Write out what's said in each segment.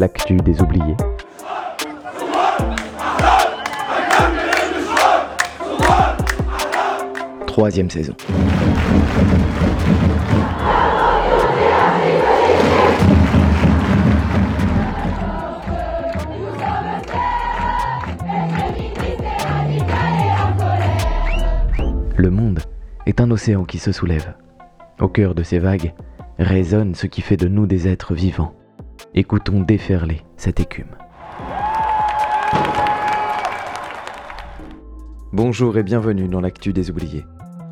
l'actu des oubliés. Troisième saison. Le monde est un océan qui se soulève. Au cœur de ces vagues résonne ce qui fait de nous des êtres vivants. Écoutons déferler cette écume. Bonjour et bienvenue dans l'actu des oubliés.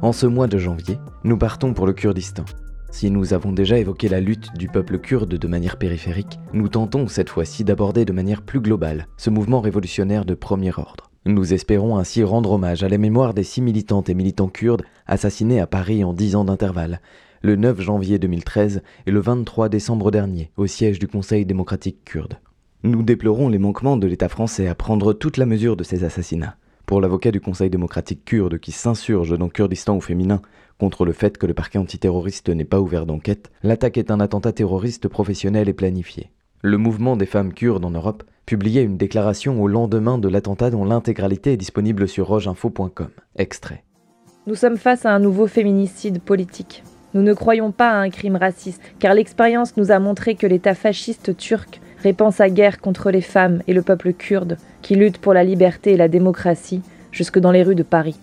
En ce mois de janvier, nous partons pour le Kurdistan. Si nous avons déjà évoqué la lutte du peuple kurde de manière périphérique, nous tentons cette fois-ci d'aborder de manière plus globale ce mouvement révolutionnaire de premier ordre. Nous espérons ainsi rendre hommage à la mémoire des six militantes et militants kurdes assassinés à Paris en dix ans d'intervalle, le 9 janvier 2013 et le 23 décembre dernier, au siège du Conseil démocratique kurde. Nous déplorons les manquements de l'État français à prendre toute la mesure de ces assassinats. Pour l'avocat du Conseil démocratique kurde qui s'insurge dans Kurdistan au féminin contre le fait que le parquet antiterroriste n'ait pas ouvert d'enquête, l'attaque est un attentat terroriste professionnel et planifié. Le mouvement des femmes kurdes en Europe publiait une déclaration au lendemain de l'attentat dont l'intégralité est disponible sur rogeinfo.com. Extrait. Nous sommes face à un nouveau féminicide politique. Nous ne croyons pas à un crime raciste, car l'expérience nous a montré que l'État fasciste turc répand sa guerre contre les femmes et le peuple kurde, qui luttent pour la liberté et la démocratie jusque dans les rues de Paris.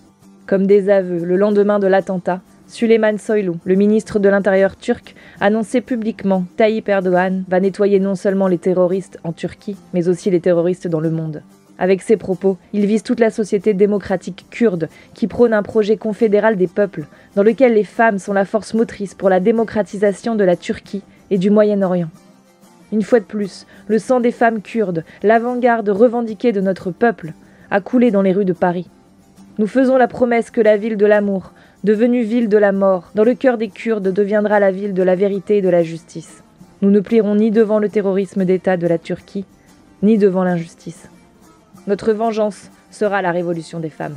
Comme des aveux, le lendemain de l'attentat, Süleyman Soylu, le ministre de l'Intérieur turc, annonçait publiquement Tayyip Erdogan va nettoyer non seulement les terroristes en Turquie, mais aussi les terroristes dans le monde. Avec ces propos, il vise toute la société démocratique kurde qui prône un projet confédéral des peuples, dans lequel les femmes sont la force motrice pour la démocratisation de la Turquie et du Moyen-Orient. Une fois de plus, le sang des femmes kurdes, l'avant-garde revendiquée de notre peuple, a coulé dans les rues de Paris. Nous faisons la promesse que la ville de l'amour, devenue ville de la mort, dans le cœur des Kurdes deviendra la ville de la vérité et de la justice. Nous ne plierons ni devant le terrorisme d'État de la Turquie, ni devant l'injustice. Notre vengeance sera la révolution des femmes.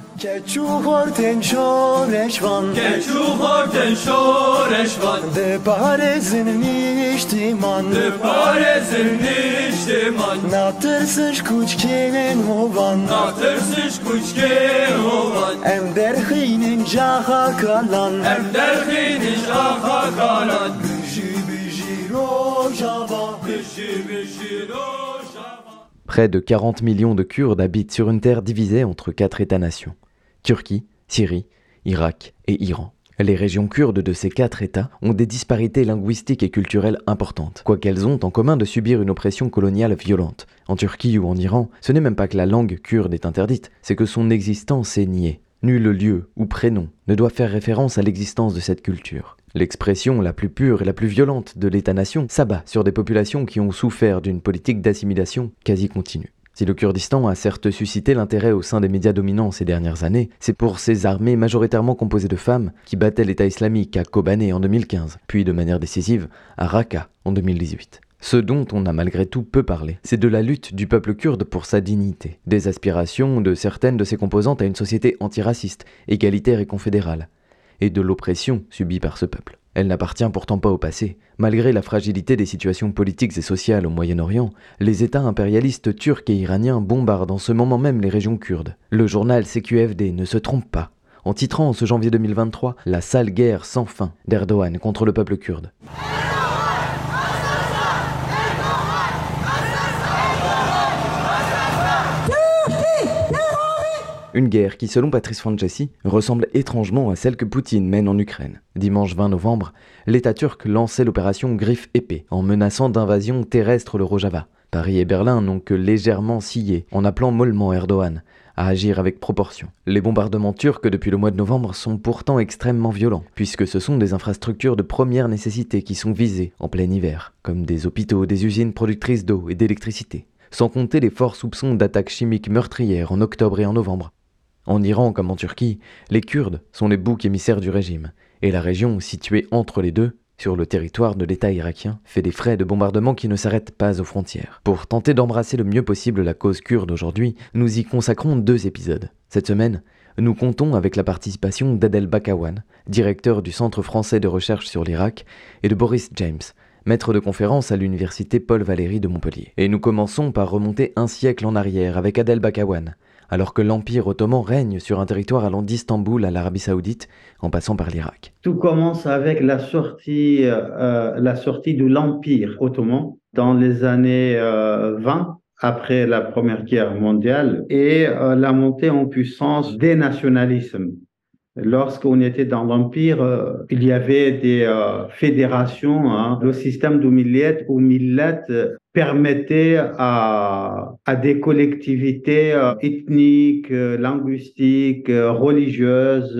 Près de 40 millions de Kurdes habitent sur une terre divisée entre quatre États-nations Turquie, Syrie, Irak et Iran. Les régions kurdes de ces quatre États ont des disparités linguistiques et culturelles importantes, quoiqu'elles ont en commun de subir une oppression coloniale violente. En Turquie ou en Iran, ce n'est même pas que la langue kurde est interdite, c'est que son existence est niée. Nul lieu ou prénom ne doit faire référence à l'existence de cette culture. L'expression la plus pure et la plus violente de l'État-nation s'abat sur des populations qui ont souffert d'une politique d'assimilation quasi continue. Si le Kurdistan a certes suscité l'intérêt au sein des médias dominants ces dernières années, c'est pour ses armées majoritairement composées de femmes qui battaient l'État islamique à Kobané en 2015, puis de manière décisive à Raqqa en 2018. Ce dont on a malgré tout peu parlé, c'est de la lutte du peuple kurde pour sa dignité, des aspirations de certaines de ses composantes à une société antiraciste, égalitaire et confédérale, et de l'oppression subie par ce peuple. Elle n'appartient pourtant pas au passé. Malgré la fragilité des situations politiques et sociales au Moyen-Orient, les États impérialistes turcs et iraniens bombardent en ce moment même les régions kurdes. Le journal CQFD ne se trompe pas en titrant en ce janvier 2023 La sale guerre sans fin d'Erdogan contre le peuple kurde. Une guerre qui, selon Patrice Francesi, ressemble étrangement à celle que Poutine mène en Ukraine. Dimanche 20 novembre, l'État turc lançait l'opération Griffe épée en menaçant d'invasion terrestre le Rojava. Paris et Berlin n'ont que légèrement scié en appelant mollement Erdogan à agir avec proportion. Les bombardements turcs depuis le mois de novembre sont pourtant extrêmement violents, puisque ce sont des infrastructures de première nécessité qui sont visées en plein hiver, comme des hôpitaux, des usines productrices d'eau et d'électricité, sans compter les forts soupçons d'attaques chimiques meurtrières en octobre et en novembre, en Iran comme en Turquie, les Kurdes sont les boucs émissaires du régime, et la région située entre les deux, sur le territoire de l'État irakien, fait des frais de bombardement qui ne s'arrêtent pas aux frontières. Pour tenter d'embrasser le mieux possible la cause kurde aujourd'hui, nous y consacrons deux épisodes. Cette semaine, nous comptons avec la participation d'Adel Bakawan, directeur du Centre français de recherche sur l'Irak, et de Boris James, maître de conférence à l'université Paul Valéry de Montpellier. Et nous commençons par remonter un siècle en arrière avec Adel Bakawan, alors que l'Empire ottoman règne sur un territoire allant d'Istanbul à l'Arabie saoudite en passant par l'Irak. Tout commence avec la sortie, euh, de l'Empire ottoman dans les années 20 euh, après la Première Guerre mondiale et euh, la montée en puissance des nationalismes. Lorsqu'on était dans l'Empire, euh, il y avait des euh, fédérations. Hein. Le système de millet euh, permettait à, des collectivités ethniques, linguistiques, religieuses,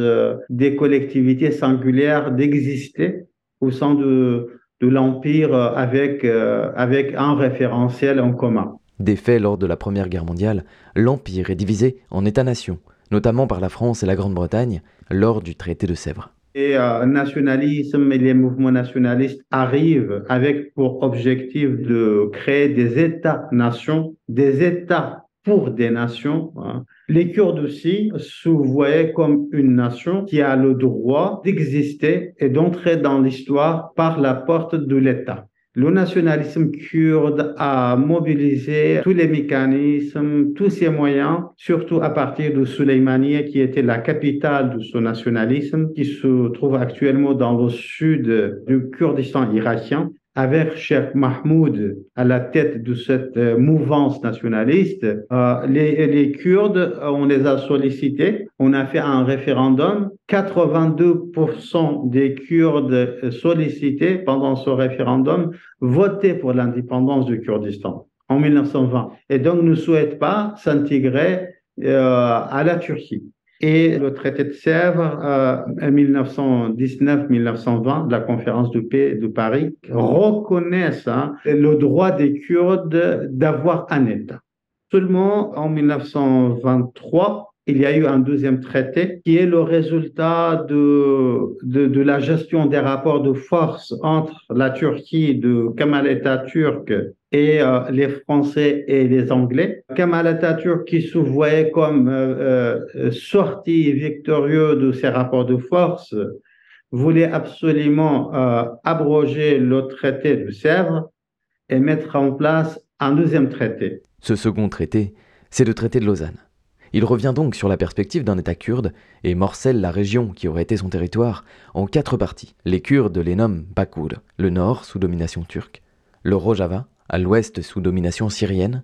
des collectivités singulières d'exister au sein de, de l'Empire avec, avec un référentiel en commun. Défait lors de la Première Guerre mondiale, l'Empire est divisé en États-nations notamment par la France et la Grande-Bretagne, lors du traité de Sèvres. Et euh, nationalisme et les mouvements nationalistes arrivent avec pour objectif de créer des États-nations, des États pour des nations. Hein. Les Kurdes aussi se voyaient comme une nation qui a le droit d'exister et d'entrer dans l'histoire par la porte de l'État. Le nationalisme kurde a mobilisé tous les mécanismes, tous ses moyens, surtout à partir de Soleimani, qui était la capitale de ce nationalisme, qui se trouve actuellement dans le sud du Kurdistan irakien avec Cheikh Mahmoud à la tête de cette euh, mouvance nationaliste, euh, les, Kurdes, on les a sollicités. On a fait un référendum. 82% des Kurdes sollicités pendant ce référendum votaient pour l'indépendance du Kurdistan en 1920. Et donc ne souhaitent pas s'intégrer euh, à la Turquie et le traité de Sèvres euh, en 1919-1920, la conférence de paix de Paris, reconnaissent hein, le droit des Kurdes d'avoir un État. Seulement en 1923, il y a eu un deuxième traité qui est le résultat de, de, la gestion des rapports de force entre la Turquie de Kemal Atatürk et euh, les Français et les Anglais. Kemal Atatürk, qui se voyait comme euh, euh, sorti victorieux de ces rapports de force, voulait absolument abroger le traité de Sèvres et mettre en place un deuxième traité. Ce second traité, c'est le traité de Lausanne. Il revient donc sur la perspective d'un État kurde et morcelle la région qui aurait été son territoire en quatre parties. Les Kurdes les nomment le nord sous domination turque, le Rojava, à l'ouest sous domination syrienne,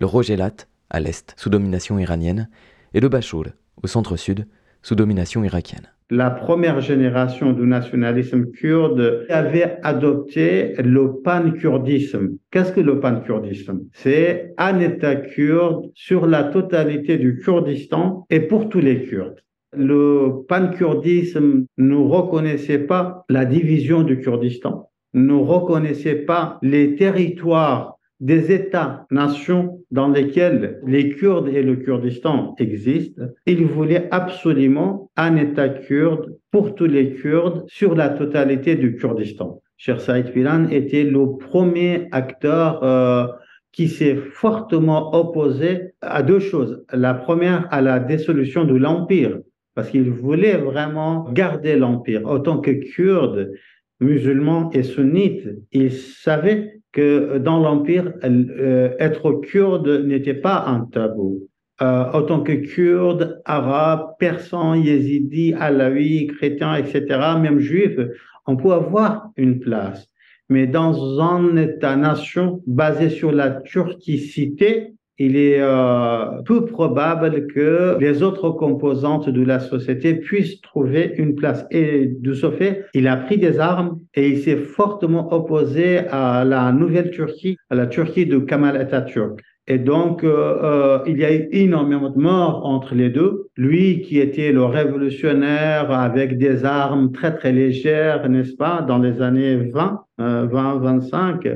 le Rojelat, à l'est sous domination iranienne, et le Bachoul, au centre-sud, sous domination irakienne. La première génération du nationalisme kurde avait adopté le pan-kurdisme. Qu'est-ce que le pan-kurdisme? C'est un État kurde sur la totalité du Kurdistan et pour tous les Kurdes. Le pan-kurdisme ne reconnaissait pas la division du Kurdistan ne reconnaissait pas les territoires des États-nations dans lesquels les Kurdes et le Kurdistan existent. Il voulait absolument un État kurde pour tous les Kurdes sur la totalité du Kurdistan. Cher Saïd Filan était le premier acteur euh, qui s'est fortement opposé à deux choses. La première, à la dissolution de l'Empire, parce qu'il voulait vraiment garder l'Empire. Autant que Kurde, musulmans et sunnites, ils savaient que dans l'Empire, euh, être kurde n'était pas un tabou. Euh, autant que kurde, arabe, persan, yézidi, alawi, chrétien, etc., même juif, on peut avoir une place. Mais dans un État-nation basé sur la turquicité, il est euh, peu probable que les autres composantes de la société puissent trouver une place. Et de ce fait, il a pris des armes et il s'est fortement opposé à la nouvelle Turquie, à la Turquie de Kemal Atatürk. Et donc, euh, euh, il y a eu énormément de morts entre les deux. Lui, qui était le révolutionnaire avec des armes très, très légères, n'est-ce pas, dans les années 20, 20, 25.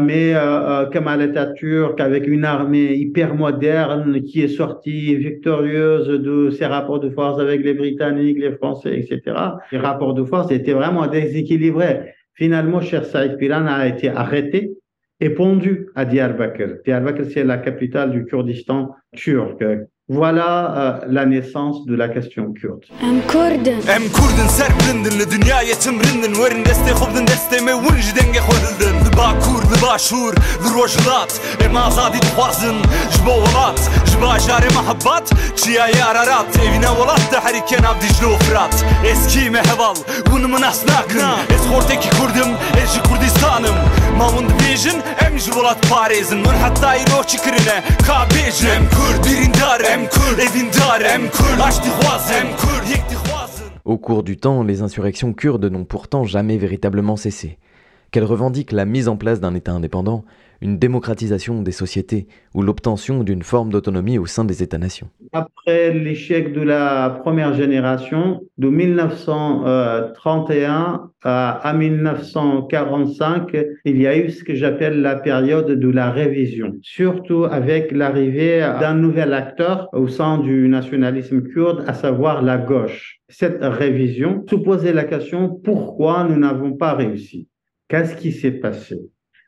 mais euh, euh, Kemal Atatürk, avec une armée hyper moderne qui est sortie victorieuse de ses rapports de force avec les Britanniques, les Français, etc. Les rapports de force étaient vraiment déséquilibrés. Finalement, Cher Saïd Pilan a été arrêté est pendu à Diyarbakir. Diyarbakir, c'est la capitale du Kurdistan turc. Voilà euh, la naissance de la question kurde. Em Kurden. Em Kurden serprindin li dünyaya tımrindin verin deste hobdin desteme wunji denge horildin. Li bakur li başur li rojlat em azadi tuhazin jbo volat jba jare mahabbat. Çiya yararat evine volat da her iken avdijli ofrat eski meheval bunu mu nasnakın ez horteki kurdim ez ji kurdistanım. Mamund bejin em ji volat parezin. Mun hatta iro çikirine kabejin. Em kurd birindar em Au cours du temps, les insurrections kurdes n'ont pourtant jamais véritablement cessé. Qu'elles revendiquent la mise en place d'un État indépendant, une démocratisation des sociétés ou l'obtention d'une forme d'autonomie au sein des États-nations. Après l'échec de la première génération, de 1931 à, à 1945, il y a eu ce que j'appelle la période de la révision, surtout avec l'arrivée d'un nouvel acteur au sein du nationalisme kurde, à savoir la gauche. Cette révision se posait la question pourquoi nous n'avons pas réussi? Qu'est-ce qui s'est passé?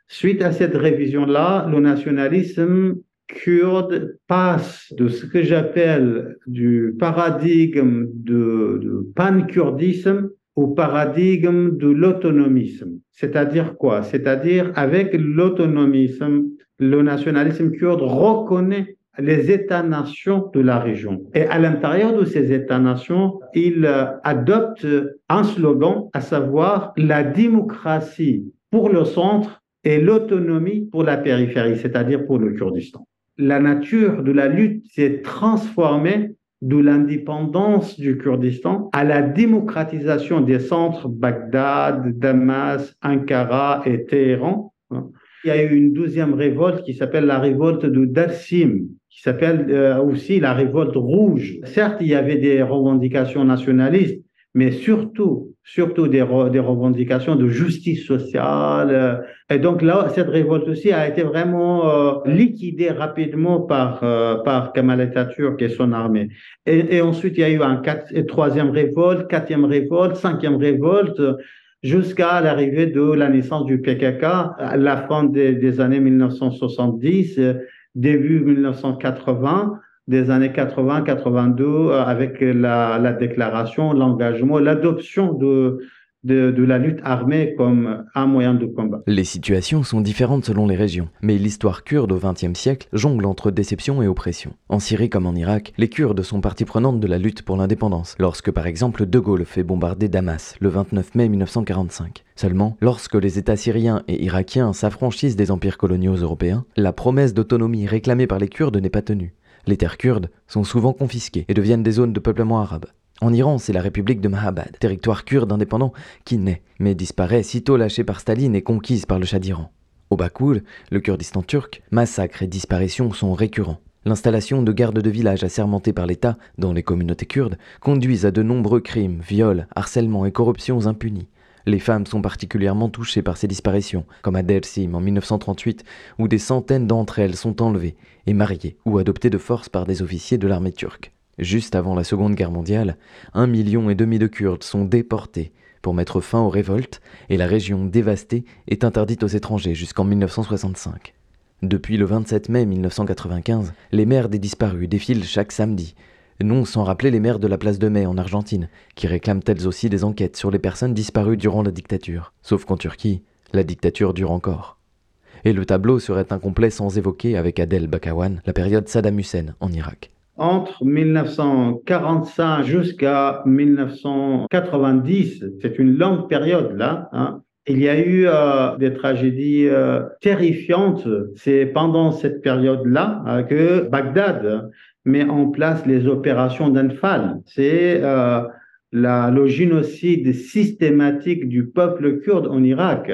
Suite à cette révision-là, le nationalisme kurde passe de ce que j'appelle du paradigme de, de pan-kurdisme au paradigme de l'autonomisme. C'est-à-dire quoi? C'est-à-dire avec l'autonomisme, le nationalisme kurde reconnaît les États-nations de la région. Et à l'intérieur de ces États-nations, il euh, adopte un slogan, à savoir la démocratie pour le centre et l'autonomie pour la périphérie, c'est-à-dire pour le Kurdistan. La nature de la lutte s'est transformée de l'indépendance du Kurdistan à la démocratisation des centres Bagdad, Damas, Ankara et Téhéran. Il y a eu une douzième révolte qui s'appelle la révolte de Dassim, qui s'appelle euh, aussi la révolte rouge. Certes, il y avait des revendications nationalistes, mais surtout, surtout des, des revendications de justice sociale. Et donc là, cette révolte aussi a été vraiment euh, liquidée rapidement par, euh, par Kemal Atatürk et son armée. Et, ensuite, il y a eu un quatre, troisième révolte, quatrième révolte, cinquième révolte, jusqu'à l'arrivée de la naissance du PKK à la fin des, des années 1970, euh, début 1980 des années 80-82 euh, avec la, la déclaration, l'engagement, l'adoption de, de la lutte armée comme un moyen de combat. Les situations sont différentes selon les régions, mais l'histoire kurde au XXe siècle jongle entre déception et oppression. En Syrie comme en Irak, les Kurdes sont partie prenante de la lutte pour l'indépendance, lorsque par exemple De Gaulle fait bombarder Damas le 29 mai 1945. Seulement, lorsque les États syriens et irakiens s'affranchissent des empires coloniaux européens, la promesse d'autonomie réclamée par les Kurdes n'est pas tenue. Les terres kurdes sont souvent confisquées et deviennent des zones de peuplement arabe. En Iran, c'est la République de Mahabad, territoire kurde indépendant, qui naît, mais disparaît sitôt lâchée par Staline et conquise par le Shah d'Iran. Au Bakour, le Kurdistan turc, massacres et disparitions sont récurrents. L'installation de gardes de village assermentés par l'État dans les communautés kurdes conduisent à de nombreux crimes, viols, harcèlements et corruptions impunis. Les femmes sont particulièrement touchées par ces disparitions, comme à Dersim en 1938, où des centaines d'entre elles sont enlevées et mariées ou adoptées de force par des officiers de l'armée turque. Juste avant la Seconde Guerre mondiale, un million et demi de Kurdes sont déportés pour mettre fin aux révoltes et la région dévastée est interdite aux étrangers jusqu'en 1965. Depuis le 27 mai 1995, les mères des disparus défilent chaque samedi, non sans rappeler les mères de la place de Mai en Argentine, qui réclament elles aussi des enquêtes sur les personnes disparues durant la dictature. Sauf qu'en Turquie, la dictature dure encore. Et le tableau serait incomplet sans évoquer avec Adel Bakawan la période Saddam Hussein en Irak. Entre 1945 jusqu'à 1990, c'est une longue période là, hein, il y a eu euh, des tragédies euh, terrifiantes. C'est pendant cette période-là euh, que Bagdad met en place les opérations d'Anfal. C'est euh, le génocide systématique du peuple kurde en Irak.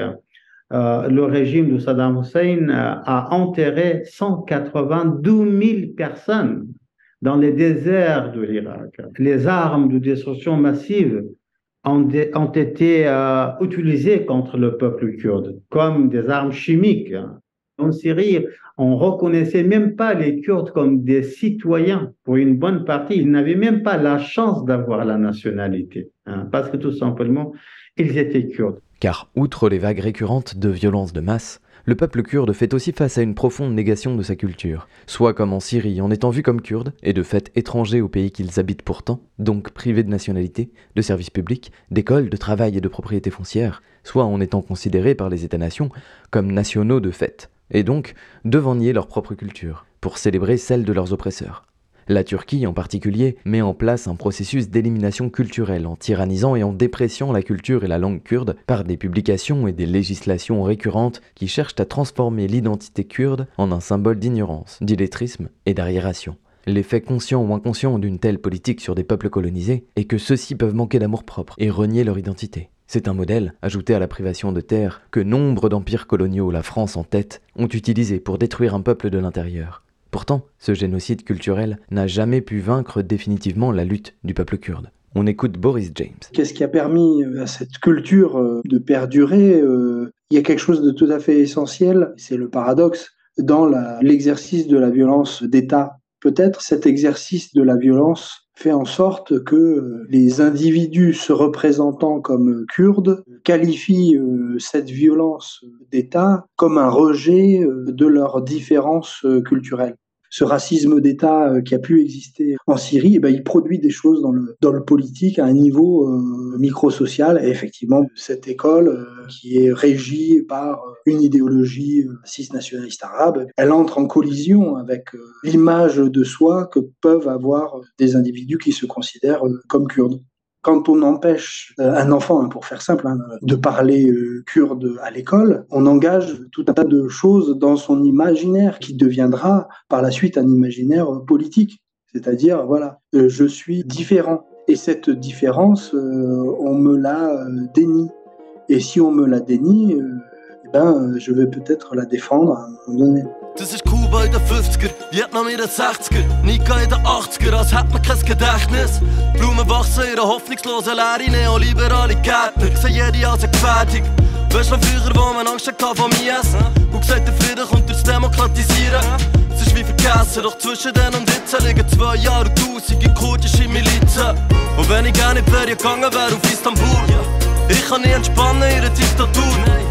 Euh, le régime de Saddam Hussein a enterré 182 000 personnes dans les déserts de l'Irak. Les armes de destruction massive ont, été euh, utilisées contre le peuple kurde, comme des armes chimiques. En Syrie, on reconnaissait même pas les Kurdes comme des citoyens. Pour une bonne partie, ils n'avaient même pas la chance d'avoir la nationalité, hein, parce que tout simplement, ils étaient Kurdes. Car, outre les vagues récurrentes de violences de masse, le peuple kurde fait aussi face à une profonde négation de sa culture, soit comme en Syrie en étant vu comme kurde, et de fait étranger au pays qu'ils habitent pourtant, donc privés de nationalité, de services publics, d'écoles, de travail et de propriété foncière, soit en étant considérés par les États-nations comme nationaux de fait, et donc devant nier leur propre culture, pour célébrer celle de leurs oppresseurs. La Turquie en particulier met en place un processus d'élimination culturelle en tyrannisant et en dépréciant la culture et la langue kurde par des publications et des législations récurrentes qui cherchent à transformer l'identité kurde en un symbole d'ignorance, d'illettrisme et d'arriération. L'effet conscient ou inconscient d'une telle politique sur des peuples colonisés est que ceux-ci peuvent manquer d'amour-propre et renier leur identité. C'est un modèle, ajouté à la privation de terre, que nombre d'empires coloniaux, la France en tête, ont utilisé pour détruire un peuple de l'intérieur. Pourtant, ce génocide culturel n'a jamais pu vaincre définitivement la lutte du peuple kurde. On écoute Boris James. Qu'est-ce qui a permis euh, à cette culture euh, de perdurer euh, Il y a quelque chose de tout à fait essentiel, c'est le paradoxe, dans l'exercice de la violence d'État. Peut-être cet exercice de la violence fait en sorte que les individus se représentant comme kurdes qualifient cette violence d'État comme un rejet de leurs différences culturelles ce racisme d'État euh, qui a pu exister en Syrie, eh ben, il produit des choses dans le, dans le politique à un niveau euh, microsocial. Et effectivement, cette école, euh, qui est régie par une idéologie cisnationaliste arabe, elle entre en collision avec l'image de soi que peuvent avoir des individus qui se considèrent comme kurdes quand on empêche euh, un enfant, hein, pour faire simple, hein, de parler euh, kurde à l'école, on engage tout un tas de choses dans son imaginaire qui deviendra par la suite un imaginaire politique. C'est-à-dire, voilà, euh, je suis différent. Et cette différence, on me la dénie. Et si on me la dénie, eh ben, je vais peut-être la défendre à un moment donné. Das ist Kuba in den 50er, Vietnam in den 60er, Nika in den 80er, als hätte man kein Gedächtnis. Blumen wachsen in einer hoffnungslosen Leere, neoliberale Gärtner, sehen jede als eine Gefährdung. Weißt du früher, wo man Angst hatte vom IS? Und gesagt, der Frieden kommt durchs Demokratisieren. Es ist wie vergessen, doch zwischen den und jetzt liegen zwei Jahre und tausende kurdische Milizen. Und wenn ich gerne nicht wäre gegangen wäre auf Istanbul, ich kann nie entspannen in einer Diktatur.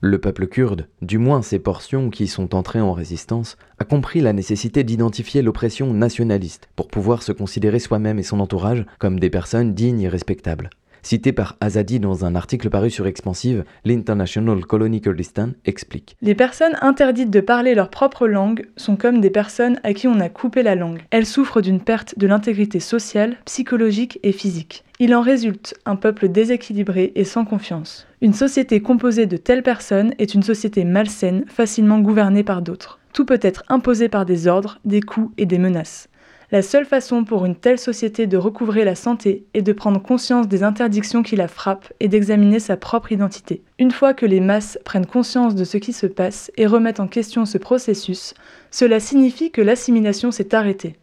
Le peuple kurde, du moins ces portions qui sont entrées en résistance, a compris la nécessité d'identifier l'oppression nationaliste pour pouvoir se considérer soi-même et son entourage comme des personnes dignes et respectables. Cité par Azadi dans un article paru sur Expansive, l'International Colony Kurdistan explique. Les personnes interdites de parler leur propre langue sont comme des personnes à qui on a coupé la langue. Elles souffrent d'une perte de l'intégrité sociale, psychologique et physique. Il en résulte un peuple déséquilibré et sans confiance. Une société composée de telles personnes est une société malsaine, facilement gouvernée par d'autres. Tout peut être imposé par des ordres, des coups et des menaces. La seule façon pour une telle société de recouvrer la santé est de prendre conscience des interdictions qui la frappent et d'examiner sa propre identité. Une fois que les masses prennent conscience de ce qui se passe et remettent en question ce processus, cela signifie que l'assimilation s'est arrêtée.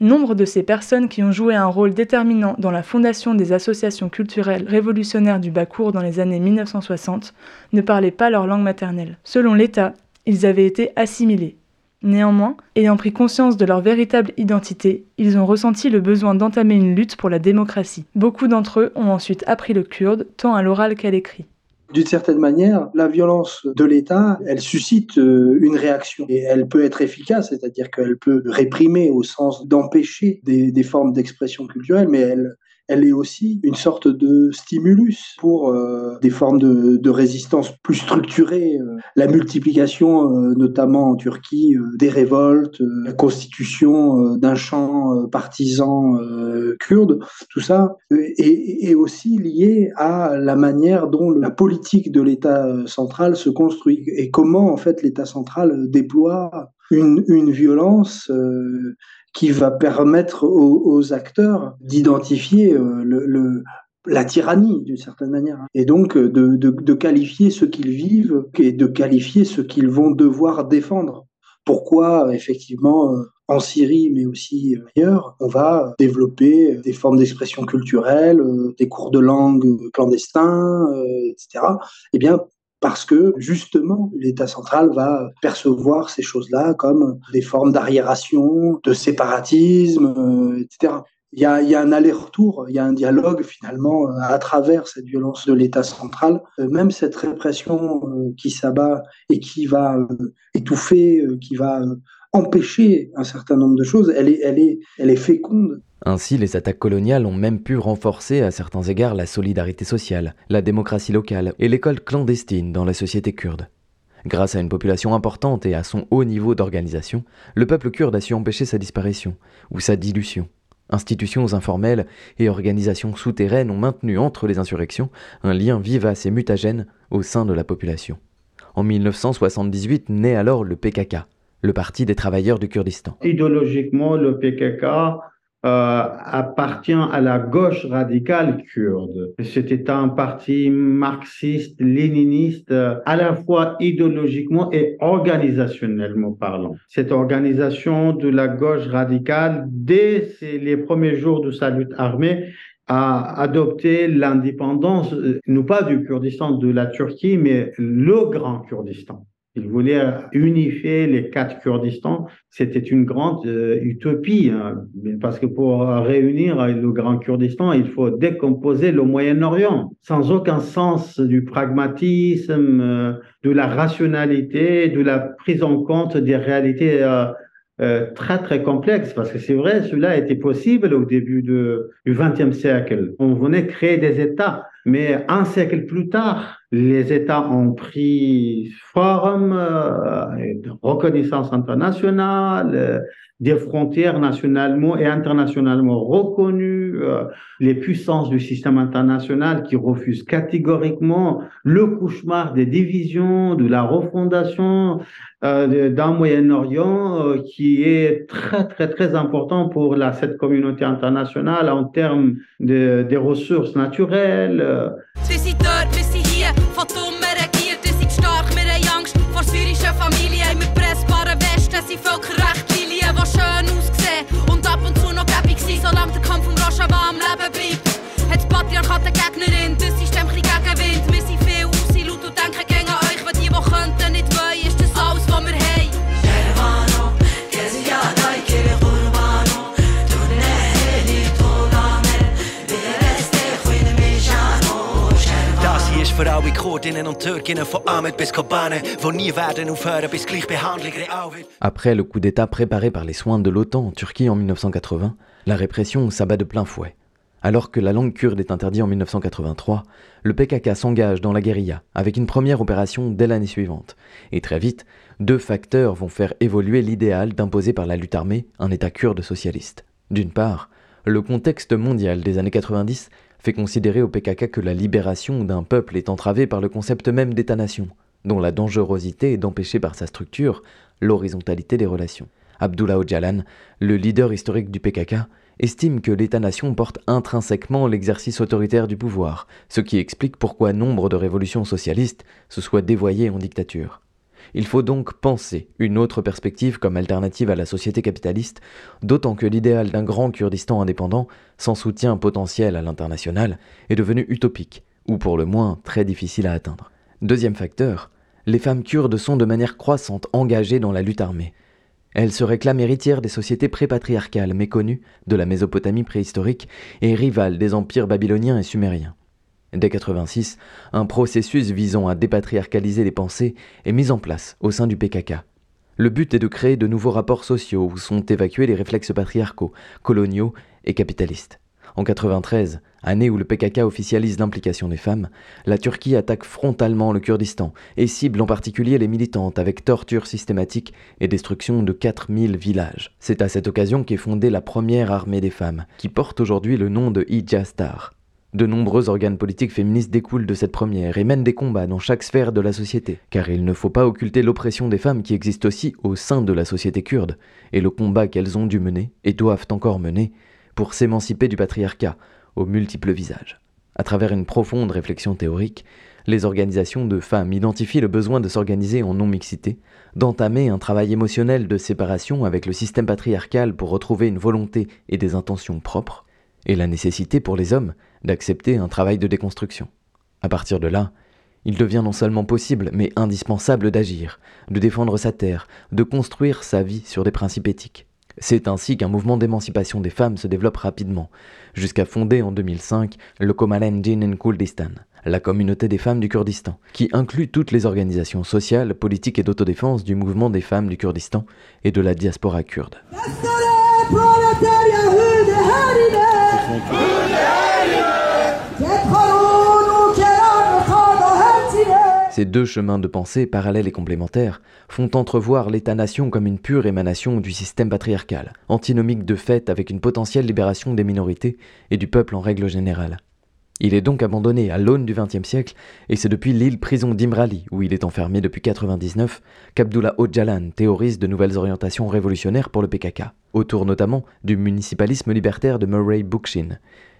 Nombre de ces personnes qui ont joué un rôle déterminant dans la fondation des associations culturelles révolutionnaires du Bakour dans les années 1960 ne parlaient pas leur langue maternelle. Selon l'État, ils avaient été assimilés. Néanmoins, ayant pris conscience de leur véritable identité, ils ont ressenti le besoin d'entamer une lutte pour la démocratie. Beaucoup d'entre eux ont ensuite appris le kurde, tant à l'oral qu'à l'écrit. D'une certaine manière, la violence de l'État, elle suscite euh, une réaction et elle peut être efficace, c'est-à-dire qu'elle peut réprimer au sens d'empêcher des, des formes d'expression culturelle, mais elle, elle est aussi une sorte de stimulus pour euh, des formes de, résistance plus structurées. Euh, la multiplication, euh, notamment en Turquie, des révoltes, la constitution d'un champ partisan kurde, tout ça est, aussi lié à la manière dont la politique de l'État central se construit et comment en fait l'État central déploie une violence qui va permettre aux, acteurs d'identifier euh, la tyrannie d'une certaine manière et donc euh, de, de, qualifier ce qu'ils vivent et de qualifier ce qu'ils vont devoir défendre. Pourquoi effectivement euh, en Syrie mais aussi ailleurs, on va développer des formes d'expression culturelle, des cours de langue clandestins, etc. Eh bien parce que justement l'État central va percevoir ces choses-là comme des formes d'arriération, de séparatisme, euh, etc. il y a, un aller-retour, il y a un dialogue finalement à travers cette violence de l'État central. même cette répression qui s'abat et qui va étouffer, qui va empêcher un certain nombre de choses, elle est féconde. Ainsi, les attaques coloniales ont même pu renforcer à certains égards la solidarité sociale, la démocratie locale et l'école clandestine dans la société kurde. Grâce à une population importante et à son haut niveau d'organisation, le peuple kurde a su empêcher sa disparition ou sa dilution. Institutions informelles et organisations souterraines ont maintenu entre les insurrections un lien vivace et mutagène au sein de la population. En 1978 naît alors le PKK, le Parti des travailleurs du Kurdistan. Idéologiquement, le PKK euh, appartient à la gauche radicale kurde. C'était un parti marxiste, léniniste, à la fois idéologiquement et organisationnellement parlant. Cette organisation de la gauche radicale, dès les premiers jours de sa lutte armée, a adopté l'indépendance, euh, non pas du Kurdistan, de la Turquie, mais le Grand Kurdistan. Il voulait unifier les quatre Kurdistans. C'était une grande euh, utopie, hein, parce que pour réunir le Grand Kurdistan, il faut décomposer le Moyen-Orient, sans aucun sens du pragmatisme, euh, de la rationalité, de la prise en compte des réalités euh, très très complexes. Parce que c'est vrai, cela était possible au début du XXe siècle. On venait créer des États mais un siècle plus tard, les États ont pris forme euh, de reconnaissance internationale, euh, des frontières nationalement et internationalement reconnues, euh, les puissances du système international qui refusent catégoriquement le cauchemar des divisions, de la refondation d'un Moyen-Orient qui est très, très, très important pour cette communauté internationale en termes de, des ressources naturelles. Après le coup d'État préparé par les soins de l'OTAN en Turquie en 1980, la répression s'abat de plein fouet. Alors que la langue kurde est interdite en 1983, le PKK s'engage dans la guérilla avec une première opération dès l'année suivante. Et très vite, deux facteurs vont faire évoluer l'idéal d'imposer par la lutte armée un État kurde socialiste. D'une part, le contexte mondial des années 90 fait considérer au PKK que la libération d'un peuple est entravée par le concept même d'État-nation, dont la dangerosité est d'empêcher par sa structure l'horizontalité des relations. Abdullah Öcalan, le leader historique du PKK, estime que l'État-nation porte intrinsèquement l'exercice autoritaire du pouvoir, ce qui explique pourquoi nombre de révolutions socialistes se soient dévoyées en dictature. Il faut donc penser une autre perspective comme alternative à la société capitaliste, d'autant que l'idéal d'un grand Kurdistan indépendant, sans soutien potentiel à l'international, est devenu utopique, ou pour le moins très difficile à atteindre. Deuxième facteur, les femmes kurdes sont de manière croissante engagées dans la lutte armée. Elles se réclament héritières des sociétés pré-patriarcales méconnues de la Mésopotamie préhistorique et rivales des empires babyloniens et sumériens. Dès 86, un processus visant à dépatriarcaliser les pensées est mis en place au sein du PKK. Le but est de créer de nouveaux rapports sociaux où sont évacués les réflexes patriarcaux, coloniaux et capitalistes. En 93, année où le PKK officialise l'implication des femmes, la Turquie attaque frontalement le Kurdistan et cible en particulier les militantes avec torture systématique et destruction de 4000 villages. C'est à cette occasion qu'est fondée la première armée des femmes, qui porte aujourd'hui le nom de Ijastar. De nombreux organes politiques féministes découlent de cette première et mènent des combats dans chaque sphère de la société, car il ne faut pas occulter l'oppression des femmes qui existe aussi au sein de la société kurde, et le combat qu'elles ont dû mener, et doivent encore mener, pour s'émanciper du patriarcat, aux multiples visages. À travers une profonde réflexion théorique, les organisations de femmes identifient le besoin de s'organiser en non-mixité, d'entamer un travail émotionnel de séparation avec le système patriarcal pour retrouver une volonté et des intentions propres, et la nécessité pour les hommes d'accepter un travail de déconstruction. À partir de là, il devient non seulement possible, mais indispensable d'agir, de défendre sa terre, de construire sa vie sur des principes éthiques. C'est ainsi qu'un mouvement d'émancipation des femmes se développe rapidement, jusqu'à fonder en 2005 le Komalenjin Kurdistan, la communauté des femmes du Kurdistan, qui inclut toutes les organisations sociales, politiques et d'autodéfense du mouvement des femmes du Kurdistan et de la diaspora kurde. Ces deux chemins de pensée, parallèles et complémentaires, font entrevoir l'État-nation comme une pure émanation du système patriarcal, antinomique de fait avec une potentielle libération des minorités et du peuple en règle générale. Il est donc abandonné à l'aune du XXe siècle, et c'est depuis l'île prison d'Imrali, où il est enfermé depuis 1999, qu'Abdullah Öcalan théorise de nouvelles orientations révolutionnaires pour le PKK, autour notamment du municipalisme libertaire de Murray Bookchin,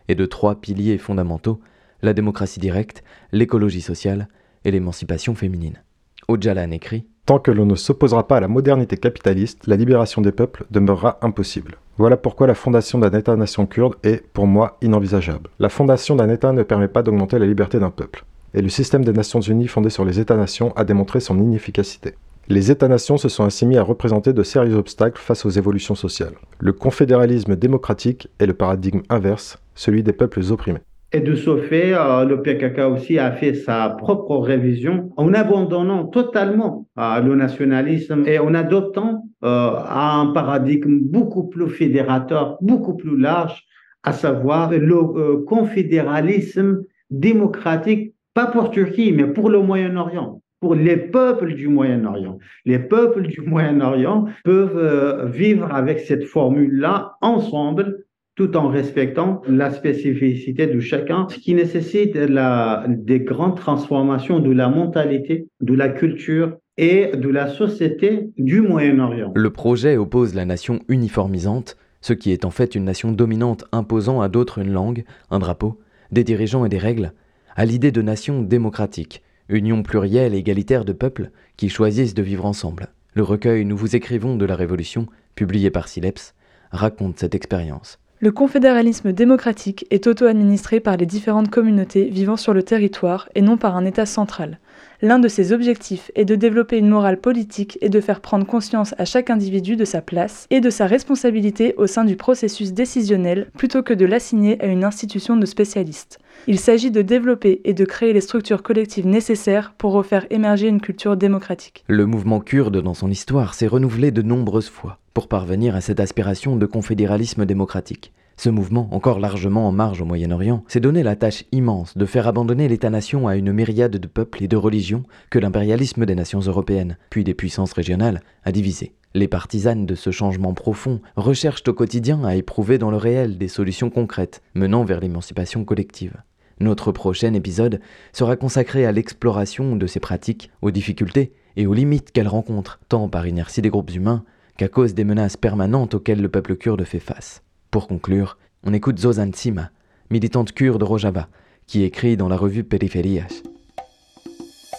et de trois piliers fondamentaux, la démocratie directe, l'écologie sociale et l'émancipation féminine. Ojalan écrit Tant que l'on ne s'opposera pas à la modernité capitaliste, la libération des peuples demeurera impossible. Voilà pourquoi la fondation d'un État-nation kurde est, pour moi, inenvisageable. La fondation d'un État ne permet pas d'augmenter la liberté d'un peuple. Et le système des Nations Unies fondé sur les États-nations a démontré son inefficacité. Les États-nations se sont ainsi mis à représenter de sérieux obstacles face aux évolutions sociales. Le confédéralisme démocratique est le paradigme inverse, celui des peuples opprimés. Et de ce fait, euh, le PKK aussi a fait sa propre révision en abandonnant totalement euh, le nationalisme et en adoptant euh, un paradigme beaucoup plus fédérateur, beaucoup plus large, à savoir le confédéralisme démocratique, pas pour Turquie, mais pour le Moyen-Orient pour les peuples du Moyen-Orient. Les peuples du Moyen-Orient peuvent vivre avec cette formule-là ensemble tout en respectant la spécificité de chacun, ce qui nécessite la, des grandes transformations de la mentalité, de la culture et de la société du Moyen-Orient. Le projet oppose la nation uniformisante, ce qui est en fait une nation dominante imposant à d'autres une langue, un drapeau, des dirigeants et des règles, à l'idée de nation démocratique, union plurielle et égalitaire de peuples qui choisissent de vivre ensemble. Le recueil Nous vous écrivons de la Révolution, publié par Sileps, raconte cette expérience. Le confédéralisme démocratique est auto-administré par les différentes communautés vivant sur le territoire et non par un État central. L'un de ses objectifs est de développer une morale politique et de faire prendre conscience à chaque individu de sa place et de sa responsabilité au sein du processus décisionnel plutôt que de l'assigner à une institution de spécialistes. Il s'agit de développer et de créer les structures collectives nécessaires pour refaire émerger une culture démocratique. Le mouvement kurde dans son histoire s'est renouvelé de nombreuses fois pour parvenir à cette aspiration de confédéralisme démocratique. Ce mouvement, encore largement en marge au Moyen-Orient, s'est donné la tâche immense de faire abandonner l'État-nation à une myriade de peuples et de religions que l'impérialisme des nations européennes, puis des puissances régionales, a divisé. Les partisanes de ce changement profond recherchent au quotidien à éprouver dans le réel des solutions concrètes menant vers l'émancipation collective. Notre prochain épisode sera consacré à l'exploration de ces pratiques, aux difficultés et aux limites qu'elles rencontrent, tant par inertie des groupes humains qu'à cause des menaces permanentes auxquelles le peuple kurde fait face. Pour conclure, on écoute Zozan Tsima, militante kurde Rojava, qui écrit dans la revue Périphérias.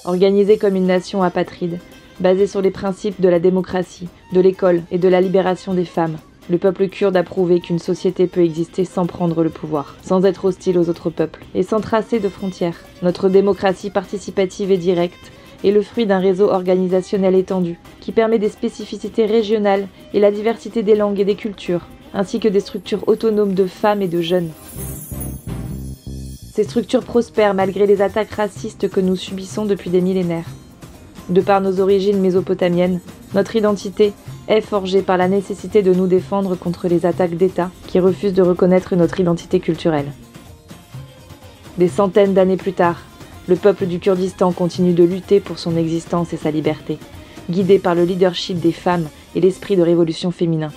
Organisée comme une nation apatride, basée sur les principes de la démocratie, de l'école et de la libération des femmes, le peuple kurde a prouvé qu'une société peut exister sans prendre le pouvoir, sans être hostile aux autres peuples et sans tracer de frontières. Notre démocratie participative et directe est le fruit d'un réseau organisationnel étendu qui permet des spécificités régionales et la diversité des langues et des cultures, ainsi que des structures autonomes de femmes et de jeunes. Ces structures prospèrent malgré les attaques racistes que nous subissons depuis des millénaires. De par nos origines mésopotamiennes, notre identité est forgée par la nécessité de nous défendre contre les attaques d'États qui refusent de reconnaître notre identité culturelle. Des centaines d'années plus tard, le peuple du Kurdistan continue de lutter pour son existence et sa liberté, guidé par le leadership des femmes et l'esprit de révolution féminin.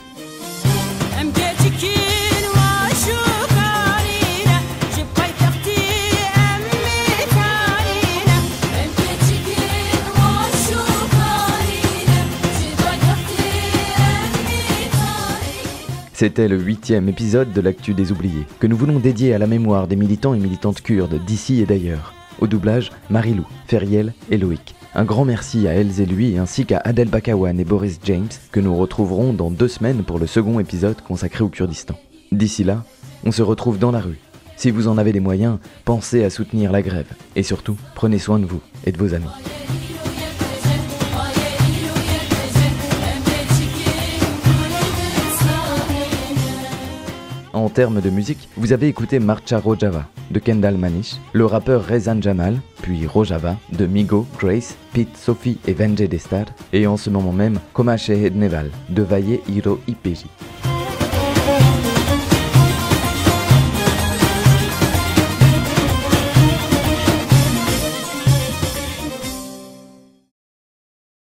C'était le huitième épisode de l'actu des oubliés, que nous voulons dédier à la mémoire des militants et militantes kurdes d'ici et d'ailleurs. Au doublage, Marilou, Feriel et Loïc. Un grand merci à elles et lui ainsi qu'à Adel Bakawan et Boris James que nous retrouverons dans deux semaines pour le second épisode consacré au Kurdistan. D'ici là, on se retrouve dans la rue. Si vous en avez les moyens, pensez à soutenir la grève. Et surtout, prenez soin de vous et de vos amis. En termes de musique, vous avez écouté Marcha Rojava de Kendall Manish, le rappeur Rezan Jamal, puis Rojava de Migo, Grace, Pete, Sophie et Venje Destad, et en ce moment même Koma Shehed Neval de Valle Hiro Ipeji.